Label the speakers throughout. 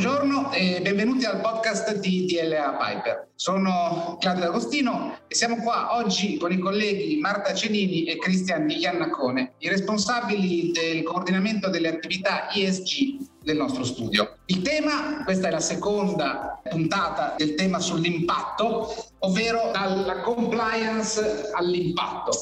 Speaker 1: Buongiorno e benvenuti al podcast di DLA Piper. Sono Claudio D'Agostino e siamo qua oggi con i colleghi Marta Cenini e Cristian Iannacone, i responsabili del coordinamento delle attività ESG del nostro studio. Il tema, questa è la seconda puntata del tema sull'impatto, ovvero dalla compliance all'impatto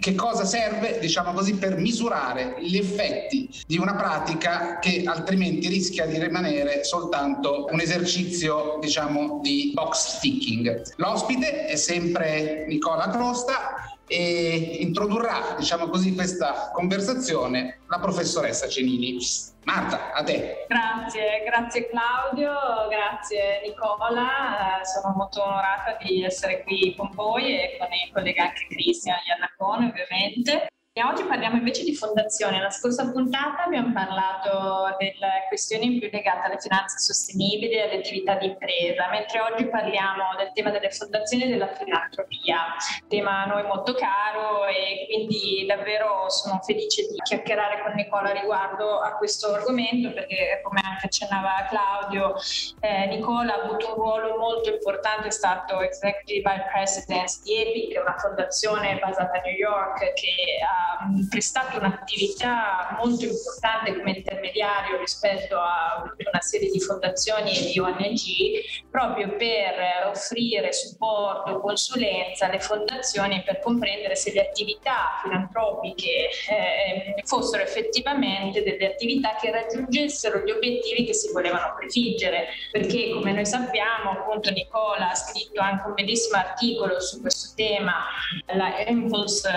Speaker 1: che cosa serve, diciamo così, per misurare gli effetti di una pratica che altrimenti rischia di rimanere soltanto un esercizio, diciamo, di box ticking. L'ospite è sempre Nicola Crosta e introdurrà, diciamo così, questa conversazione la professoressa Cenini. Marta, a te.
Speaker 2: Grazie, grazie Claudio, grazie Nicola, sono molto onorata di essere qui con voi e con i colleghi anche Cristian Iannacone ovviamente. E oggi parliamo invece di fondazioni. La scorsa puntata abbiamo parlato delle questioni più legate alle finanze sostenibili e alle attività di impresa, mentre oggi parliamo del tema delle fondazioni e della filantropia, tema a noi molto caro e quindi davvero sono felice di chiacchierare con Nicola riguardo a questo argomento perché come anche accennava Claudio, eh, Nicola ha avuto un ruolo molto importante, è stato Executive Vice President di EPIC, una fondazione basata a New York che ha prestato un'attività molto importante come intermediario rispetto a una serie di fondazioni e di ONG proprio per offrire supporto, consulenza alle fondazioni per comprendere se le attività filantropiche eh, fossero effettivamente delle attività che raggiungessero gli obiettivi che si volevano prefiggere, perché come noi sappiamo, appunto Nicola ha scritto anche un bellissimo articolo su questo tema, la Impulse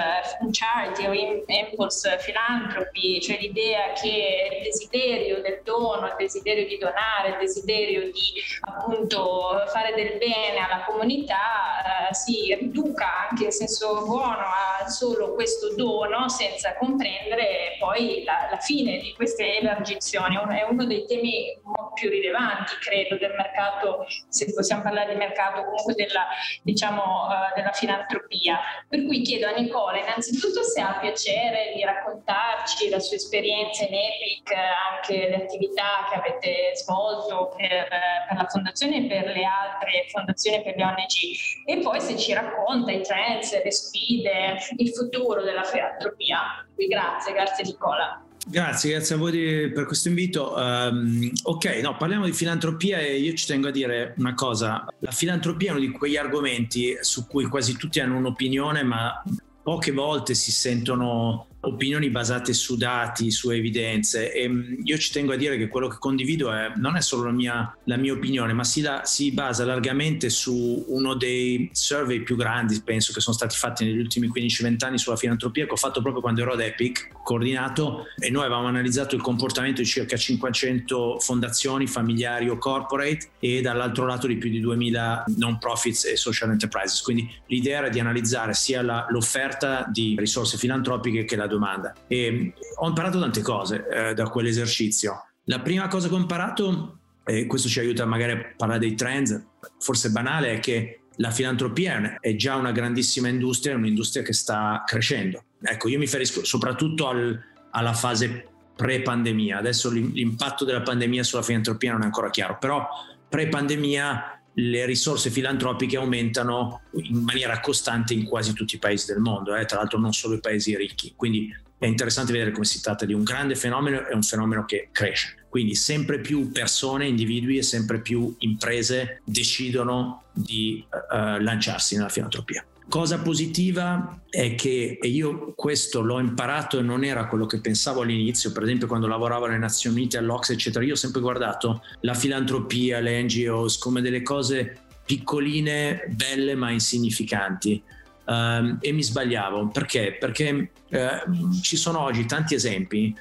Speaker 2: Charity o Impulse Philanthropy, cioè l'idea che il desiderio del dono, il desiderio di donare, il desiderio di appunto fare del bene alla comunità eh, si riduca anche in senso buono a solo questo dono senza comprendere poi la, la fine di queste elargizioni. È uno dei temi più rilevanti, credo, del mercato, se possiamo parlare di mercato, comunque della, diciamo, uh, della filantropia. Per cui chiedo a Nicola innanzitutto se abbia piacere di raccontarci la sua esperienza in EPIC, anche le attività che avete svolto per, per la fondazione e per le altre fondazioni per le ONG e poi se ci racconta i trends, le sfide, il futuro della filantropia. Grazie, grazie Nicola.
Speaker 3: Grazie, grazie a voi per questo invito. Um, ok, no, parliamo di filantropia e io ci tengo a dire una cosa. La filantropia è uno di quegli argomenti su cui quasi tutti hanno un'opinione, ma poche volte si sentono opinioni basate su dati, su evidenze. E mm, io ci tengo a dire che quello che condivido è, non è solo la mia, la mia opinione, ma si, la, si, basa largamente su uno dei survey più grandi, penso che sono stati fatti negli ultimi 15-20 anni sulla filantropia che ho fatto proprio quando ero ad Epic, coordinato e noi avevamo analizzato il comportamento di circa 500 fondazioni familiari o corporate e dall'altro lato di più di 2000 non profits e social enterprises, quindi l'idea era di analizzare sia la, l'offerta di risorse filantropiche che la domanda. E ho imparato tante cose eh, da quell'esercizio. La prima cosa che ho imparato, e questo ci aiuta magari a parlare dei trend, forse banale, è che la filantropia è già una grandissima industria, è un'industria che sta crescendo. Ecco, io mi riferisco soprattutto al, alla fase pre-pandemia. Adesso l'impatto della pandemia sulla filantropia non è ancora chiaro, però pre-pandemia le risorse filantropiche aumentano in maniera costante in quasi tutti i paesi del mondo, eh? tra l'altro non solo i paesi ricchi. Quindi è interessante vedere come si tratta di un grande fenomeno e un fenomeno che cresce. Quindi sempre più persone, individui e sempre più imprese decidono di uh, lanciarsi nella filantropia. Cosa positiva è che, e io questo l'ho imparato e non era quello che pensavo all'inizio, per esempio quando lavoravo alle Nazioni Unite, all'Ox, eccetera, io ho sempre guardato la filantropia, le NGOs come delle cose piccoline, belle ma insignificanti. Um, e mi sbagliavo perché? Perché uh, ci sono oggi tanti esempi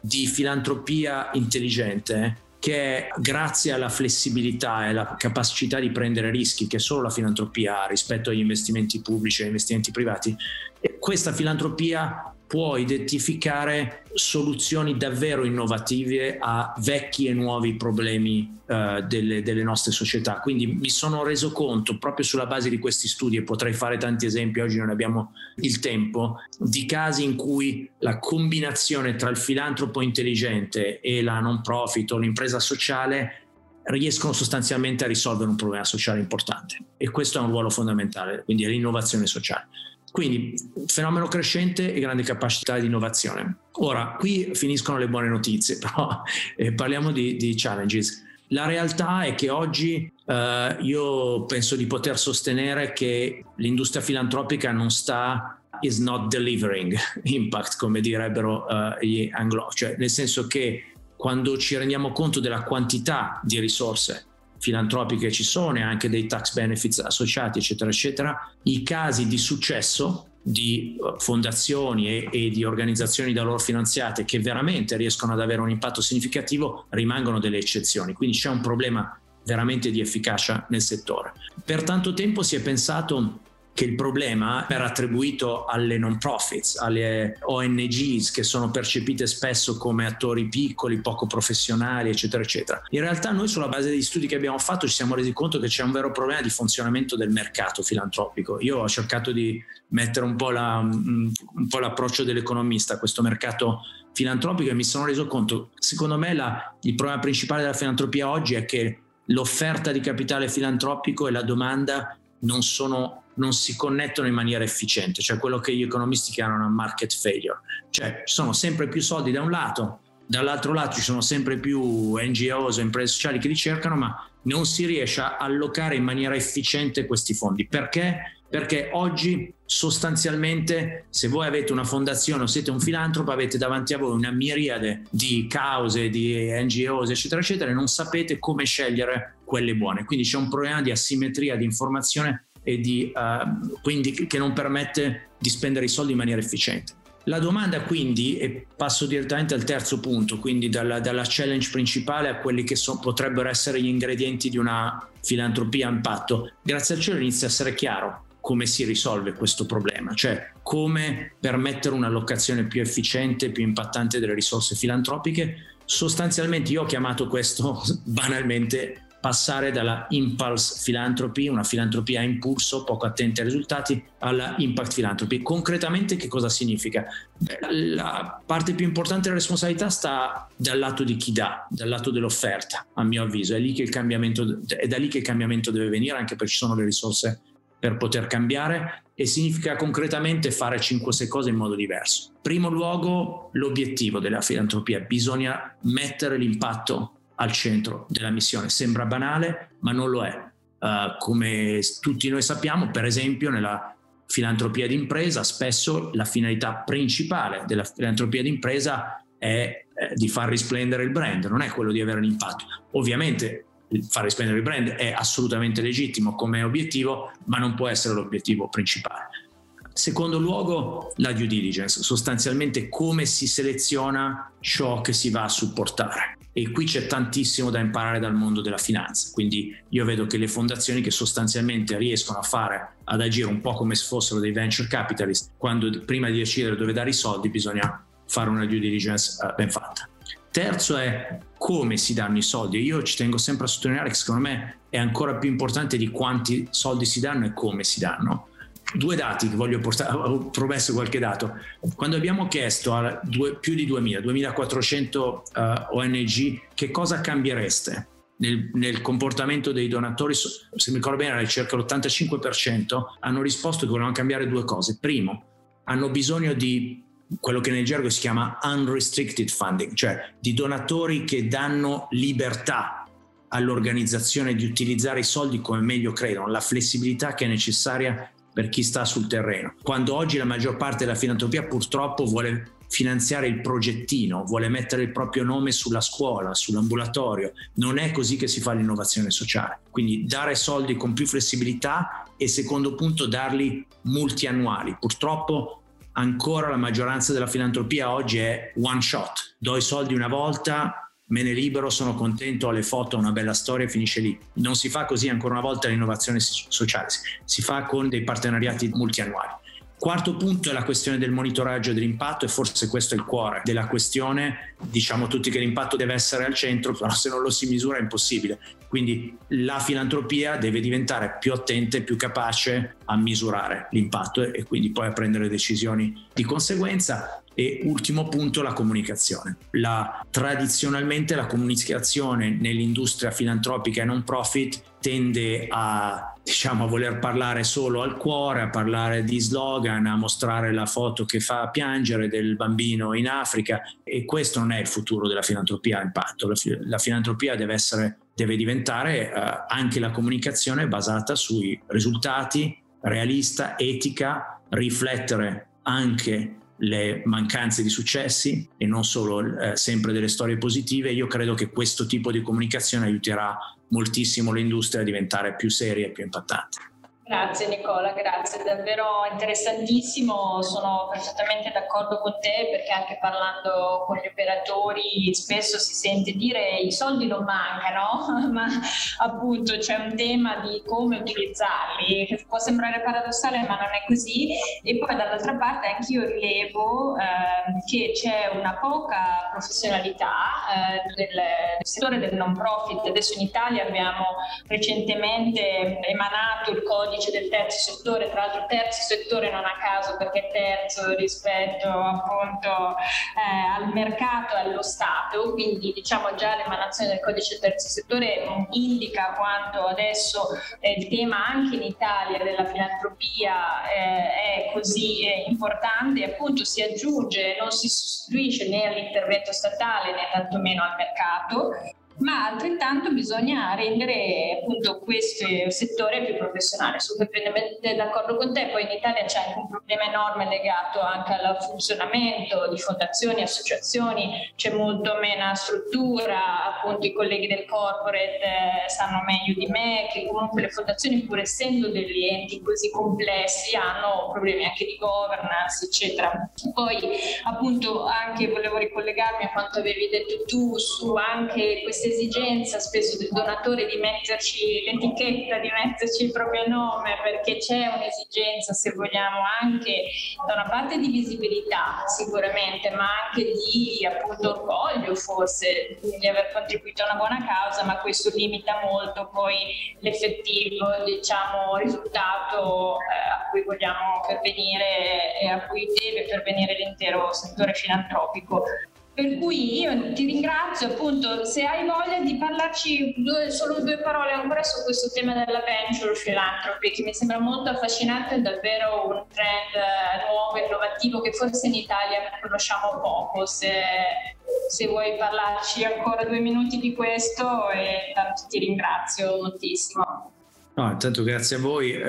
Speaker 3: di filantropia intelligente che grazie alla flessibilità e alla capacità di prendere rischi che solo la filantropia ha rispetto agli investimenti pubblici e agli investimenti privati, questa filantropia può identificare soluzioni davvero innovative a vecchi e nuovi problemi uh, delle, delle, nostre società. Quindi mi sono reso conto proprio sulla base di questi studi, e potrei fare tanti esempi, oggi non abbiamo il tempo, di casi in cui la combinazione tra il filantropo intelligente e la non profit o l'impresa sociale riescono sostanzialmente a risolvere un problema sociale importante e questo è un ruolo fondamentale, quindi è l'innovazione sociale. Quindi fenomeno crescente e grande capacità di innovazione. Ora, qui finiscono le buone notizie, però eh, parliamo di, di, challenges. La realtà è che oggi eh, io penso di poter sostenere che l'industria filantropica non sta is not delivering impact, come direbbero uh, gli anglo, cioè nel senso che quando ci rendiamo conto della quantità di risorse filantropiche ci sono e anche dei tax benefits associati, eccetera, eccetera, i casi di successo di uh, fondazioni e, e, di organizzazioni da loro finanziate che veramente riescono ad avere un impatto significativo rimangono delle eccezioni. Quindi c'è un problema veramente di efficacia nel settore. Per tanto tempo si è pensato che il problema era attribuito alle non profits, alle ONGs che sono percepite spesso come attori piccoli, poco professionali, eccetera, eccetera. In realtà noi sulla base degli studi che abbiamo fatto ci siamo resi conto che c'è un vero problema di funzionamento del mercato filantropico. Io ho cercato di mettere un po', la, un po l'approccio dell'economista a questo mercato filantropico e mi sono reso conto, secondo me la, il problema principale della filantropia oggi è che l'offerta di capitale filantropico e la domanda non sono non si connettono in maniera efficiente, cioè quello che gli economisti chiamano market failure. Cioè ci sono sempre più soldi da un lato, dall'altro lato ci sono sempre più NGOs o imprese sociali che li cercano, ma non si riesce a allocare in maniera efficiente questi fondi. Perché? Perché oggi sostanzialmente se voi avete una fondazione o siete un filantropo avete davanti a voi una miriade di cause, di NGOs eccetera eccetera e non sapete come scegliere quelle buone. Quindi c'è un problema di asimmetria di informazione e di, uh, quindi che non permette di spendere i soldi in maniera efficiente. La domanda quindi, e passo direttamente al terzo punto, quindi dalla, dalla challenge principale a quelli che so, potrebbero essere gli ingredienti di una filantropia a impatto, grazie al cielo inizia a essere chiaro come si risolve questo problema, cioè come permettere un'allocazione più efficiente, più impattante delle risorse filantropiche. Sostanzialmente io ho chiamato questo banalmente passare dalla impulse philanthropy, una filantropia a impulso, poco attenta ai risultati, alla impact philanthropy. Concretamente che cosa significa? La parte più importante della responsabilità sta dal lato di chi dà, dal lato dell'offerta, a mio avviso. È, lì che il cambiamento, è da lì che il cambiamento deve venire, anche perché ci sono le risorse per poter cambiare e significa concretamente fare 5-6 cose in modo diverso. Primo luogo, l'obiettivo della filantropia, bisogna mettere l'impatto al centro della missione. Sembra banale, ma non lo è. Uh, come tutti noi sappiamo, per esempio, nella filantropia d'impresa, spesso la finalità principale della filantropia d'impresa è eh, di far risplendere il brand, non è quello di avere un impatto. Ovviamente far risplendere il brand è assolutamente legittimo come obiettivo, ma non può essere l'obiettivo principale. Secondo luogo, la due diligence, sostanzialmente come si seleziona ciò che si va a supportare e qui c'è tantissimo da imparare dal mondo della finanza. Quindi io vedo che le fondazioni che sostanzialmente riescono a fare, ad agire un po' come se fossero dei venture capitalist, quando prima di decidere dove dare i soldi bisogna fare una due diligence uh, ben fatta. Terzo è come si danno i soldi. Io ci tengo sempre a sottolineare che secondo me è ancora più importante di quanti soldi si danno e come si danno due dati che voglio portare, ho promesso qualche dato. Quando abbiamo chiesto a due, più di 2000, 2400 uh, ONG che cosa cambiereste nel, nel, comportamento dei donatori, se mi ricordo bene circa l'85%, hanno risposto che volevano cambiare due cose. Primo, hanno bisogno di quello che nel gergo si chiama unrestricted funding, cioè di donatori che danno libertà all'organizzazione di utilizzare i soldi come meglio credono, la flessibilità che è necessaria per chi sta sul terreno. Quando oggi la maggior parte della filantropia purtroppo vuole finanziare il progettino, vuole mettere il proprio nome sulla scuola, sull'ambulatorio. Non è così che si fa l'innovazione sociale. Quindi dare soldi con più flessibilità e secondo punto darli multiannuali. Purtroppo ancora la maggioranza della filantropia oggi è one shot. Do i soldi una volta, me ne libero, sono contento, ho le foto, una bella storia, finisce lì. Non si fa così ancora una volta l'innovazione sociale, si fa con dei partenariati multiannuali. Quarto punto è la questione del monitoraggio dell'impatto e forse questo è il cuore della questione. Diciamo tutti che l'impatto deve essere al centro, però se non lo si misura è impossibile. Quindi la filantropia deve diventare più attenta e più capace a misurare l'impatto e quindi poi a prendere decisioni di conseguenza. E ultimo punto, la comunicazione. La, tradizionalmente la comunicazione nell'industria filantropica e non profit tende a, diciamo, a voler parlare solo al cuore, a parlare di slogan, a mostrare la foto che fa piangere del bambino in Africa e questo non è il futuro della filantropia a impatto. La, la filantropia deve, essere, deve diventare eh, anche la comunicazione basata sui risultati, realista, etica, riflettere anche le mancanze di successi e non solo eh, sempre delle storie positive, io credo che questo tipo di comunicazione aiuterà moltissimo l'industria a diventare più seria e più impattante.
Speaker 2: Grazie Nicola, grazie, davvero interessantissimo, sono perfettamente d'accordo con te perché anche parlando con gli operatori spesso si sente dire i soldi non mancano, ma appunto c'è un tema di come utilizzarli, può sembrare paradossale ma non è così. E poi dall'altra parte anch'io rilevo eh, che c'è una poca professionalità eh, del, del settore del non profit, adesso in Italia abbiamo recentemente emanato il codice codice del terzo settore, tra l'altro terzo settore non a caso perché terzo rispetto appunto eh, al mercato e allo Stato, quindi diciamo già l'emanazione del codice del terzo settore indica quanto adesso eh, il tema anche in Italia della filantropia eh, è così eh, importante appunto si aggiunge, non si sostituisce né all'intervento statale né tantomeno al mercato ma altrettanto bisogna rendere appunto questo settore più professionale. Sono completamente d'accordo con te, poi in Italia c'è anche un problema enorme legato anche al funzionamento di fondazioni, associazioni, c'è molto meno struttura, appunto i colleghi del corporate eh, sanno meglio di me che comunque le fondazioni pur essendo degli enti così complessi hanno problemi anche di governance eccetera. Poi appunto anche volevo ricollegarmi a quanto avevi detto tu su anche queste questa esigenza spesso del donatore di metterci l'etichetta, di metterci il proprio nome, perché c'è un'esigenza, se vogliamo, anche da una parte di visibilità sicuramente, ma anche di appunto orgoglio forse di aver contribuito a una buona causa, ma questo limita molto poi l'effettivo diciamo, risultato eh, a cui vogliamo pervenire e a cui deve pervenire l'intero settore filantropico. Per cui io ti ringrazio appunto se hai voglia di parlarci due, solo due parole ancora su questo tema della venture philanthropy che mi sembra molto affascinante, è davvero un trend eh, nuovo, innovativo che forse in Italia conosciamo poco. Se, se vuoi parlarci ancora due minuti di questo e tanto ti ringrazio moltissimo.
Speaker 3: No, intanto grazie a voi. Eh,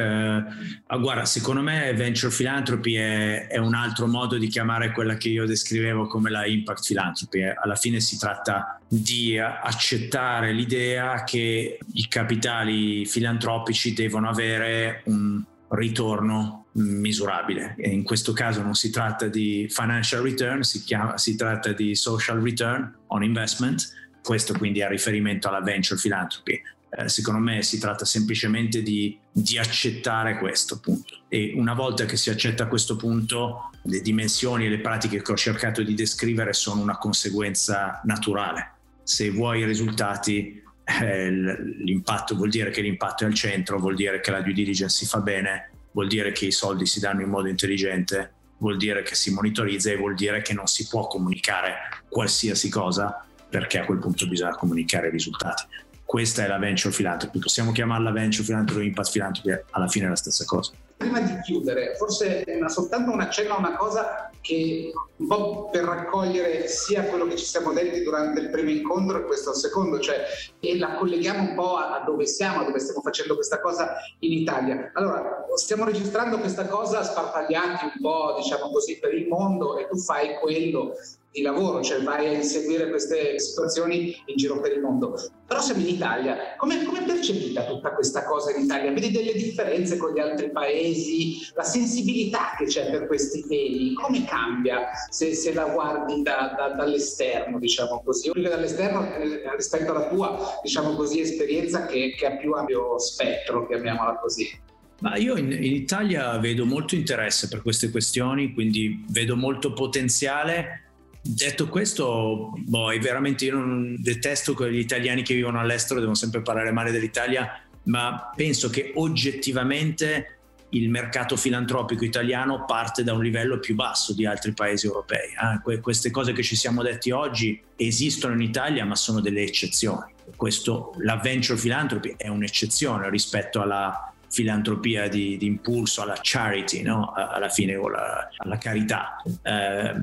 Speaker 3: ah, guarda, secondo me venture philanthropy è, è, un altro modo di chiamare quella che io descrivevo come la impact philanthropy. Eh, alla fine si tratta di accettare l'idea che i capitali filantropici devono avere un ritorno misurabile. E in questo caso non si tratta di financial return, si, chiama, si tratta di social return on investment. Questo quindi è riferimento alla venture philanthropy eh, secondo me si tratta semplicemente di, di, accettare questo punto e una volta che si accetta questo punto le dimensioni e le pratiche che ho cercato di descrivere sono una conseguenza naturale. Se vuoi i risultati eh, l'impatto vuol dire che l'impatto è al centro, vuol dire che la due diligence si fa bene, vuol dire che i soldi si danno in modo intelligente, vuol dire che si monitorizza e vuol dire che non si può comunicare qualsiasi cosa perché a quel punto bisogna comunicare i risultati questa è la venture philanthropy, possiamo chiamarla venture philanthropy o impact philanthropy, alla fine è la stessa cosa.
Speaker 1: Prima di chiudere, forse una, soltanto un accenno a una cosa che un po' per raccogliere sia quello che ci siamo detti durante il primo incontro e questo al secondo, cioè e la colleghiamo un po' a, dove siamo, a dove stiamo facendo questa cosa in Italia. Allora, stiamo registrando questa cosa sparpagliati un po', diciamo così, per il mondo e tu fai quello di lavoro, cioè vai a inseguire queste situazioni in giro per il mondo. Però siamo in Italia, come è percepita tutta questa cosa in Italia? Vedi delle differenze con gli altri paesi? La sensibilità che c'è per questi temi, come cambia se, se la guardi da, da, dall'esterno, diciamo così? Io dall'esterno eh, rispetto alla tua, diciamo così, esperienza che, che ha più ampio spettro, chiamiamola così.
Speaker 3: Ma io in, in, Italia vedo molto interesse per queste questioni, quindi vedo molto potenziale Detto questo, boh, veramente io non detesto gli italiani che vivono all'estero, devono sempre parlare male dell'Italia, ma penso che oggettivamente il mercato filantropico italiano parte da un livello più basso di altri paesi europei. Eh? Que- queste cose che ci siamo detti oggi esistono in Italia, ma sono delle eccezioni. Questo, la venture philanthropy è un'eccezione rispetto alla filantropia di, di impulso, alla charity, no? alla fine alla, alla carità. Eh,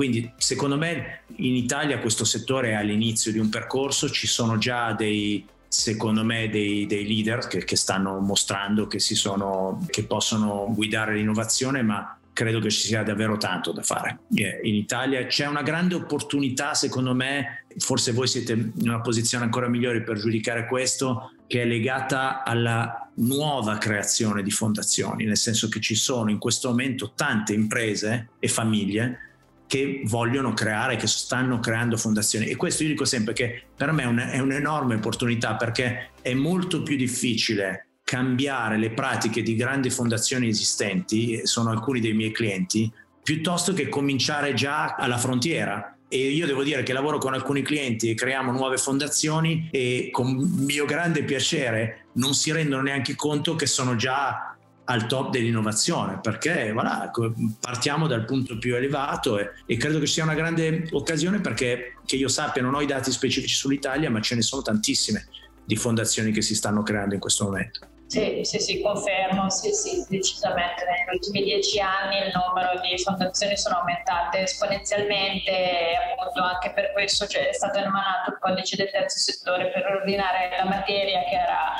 Speaker 3: quindi secondo me in Italia questo settore è all'inizio di un percorso, ci sono già dei, secondo me dei, dei leader che, che, stanno mostrando che, sono, che possono guidare l'innovazione, ma credo che ci sia davvero tanto da fare. In Italia c'è una grande opportunità, secondo me, forse voi siete in una posizione ancora migliore per giudicare questo, che è legata alla nuova creazione di fondazioni, nel senso che ci sono in questo momento tante imprese e famiglie che vogliono creare, che stanno creando fondazioni. E questo io dico sempre che per me è, un, è un'enorme opportunità perché è molto più difficile cambiare le pratiche di grandi fondazioni esistenti, sono alcuni dei miei clienti, piuttosto che cominciare già alla frontiera. E io devo dire che lavoro con alcuni clienti e creiamo nuove fondazioni e con mio grande piacere non si rendono neanche conto che sono già al top dell'innovazione perché voilà, partiamo dal punto più elevato e, e, credo che sia una grande occasione perché che io sappia non ho i dati specifici sull'Italia ma ce ne sono tantissime di fondazioni che si stanno creando in questo momento.
Speaker 2: Sì, sì, sì, confermo, sì, sì, decisamente. Negli ultimi dieci anni il numero di fondazioni sono aumentate esponenzialmente e appunto anche per questo cioè, è stato emanato il codice del terzo settore per ordinare la materia che era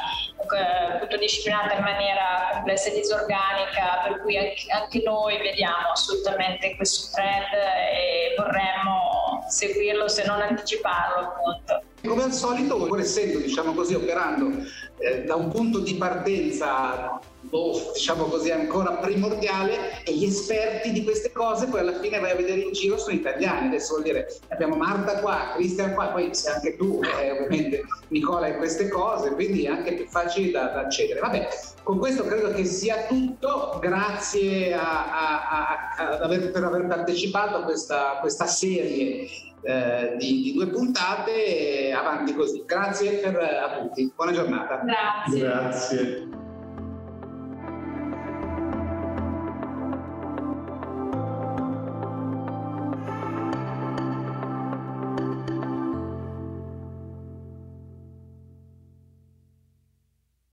Speaker 2: appunto disciplinata in maniera complessa e disorganica, per cui anche, noi vediamo assolutamente questo trend e vorremmo seguirlo se non anticiparlo appunto.
Speaker 1: Come al solito, pur essendo diciamo così, operando eh, da un punto di partenza boh, diciamo così ancora primordiale e gli esperti di queste cose poi alla fine vai a vedere in giro sono italiani adesso vuol dire abbiamo Marta qua, Cristian qua poi sei anche tu eh, ovviamente Nicola in queste cose quindi è anche più facile da, da, accedere vabbè con questo credo che sia tutto grazie a, a, a, aver, per aver partecipato a questa, questa serie eh, di, di, due puntate avanti così. Grazie per, a tutti, buona giornata.
Speaker 2: Grazie.
Speaker 1: Grazie.